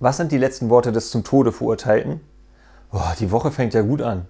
Was sind die letzten Worte des zum Tode Verurteilten? Boah, die Woche fängt ja gut an.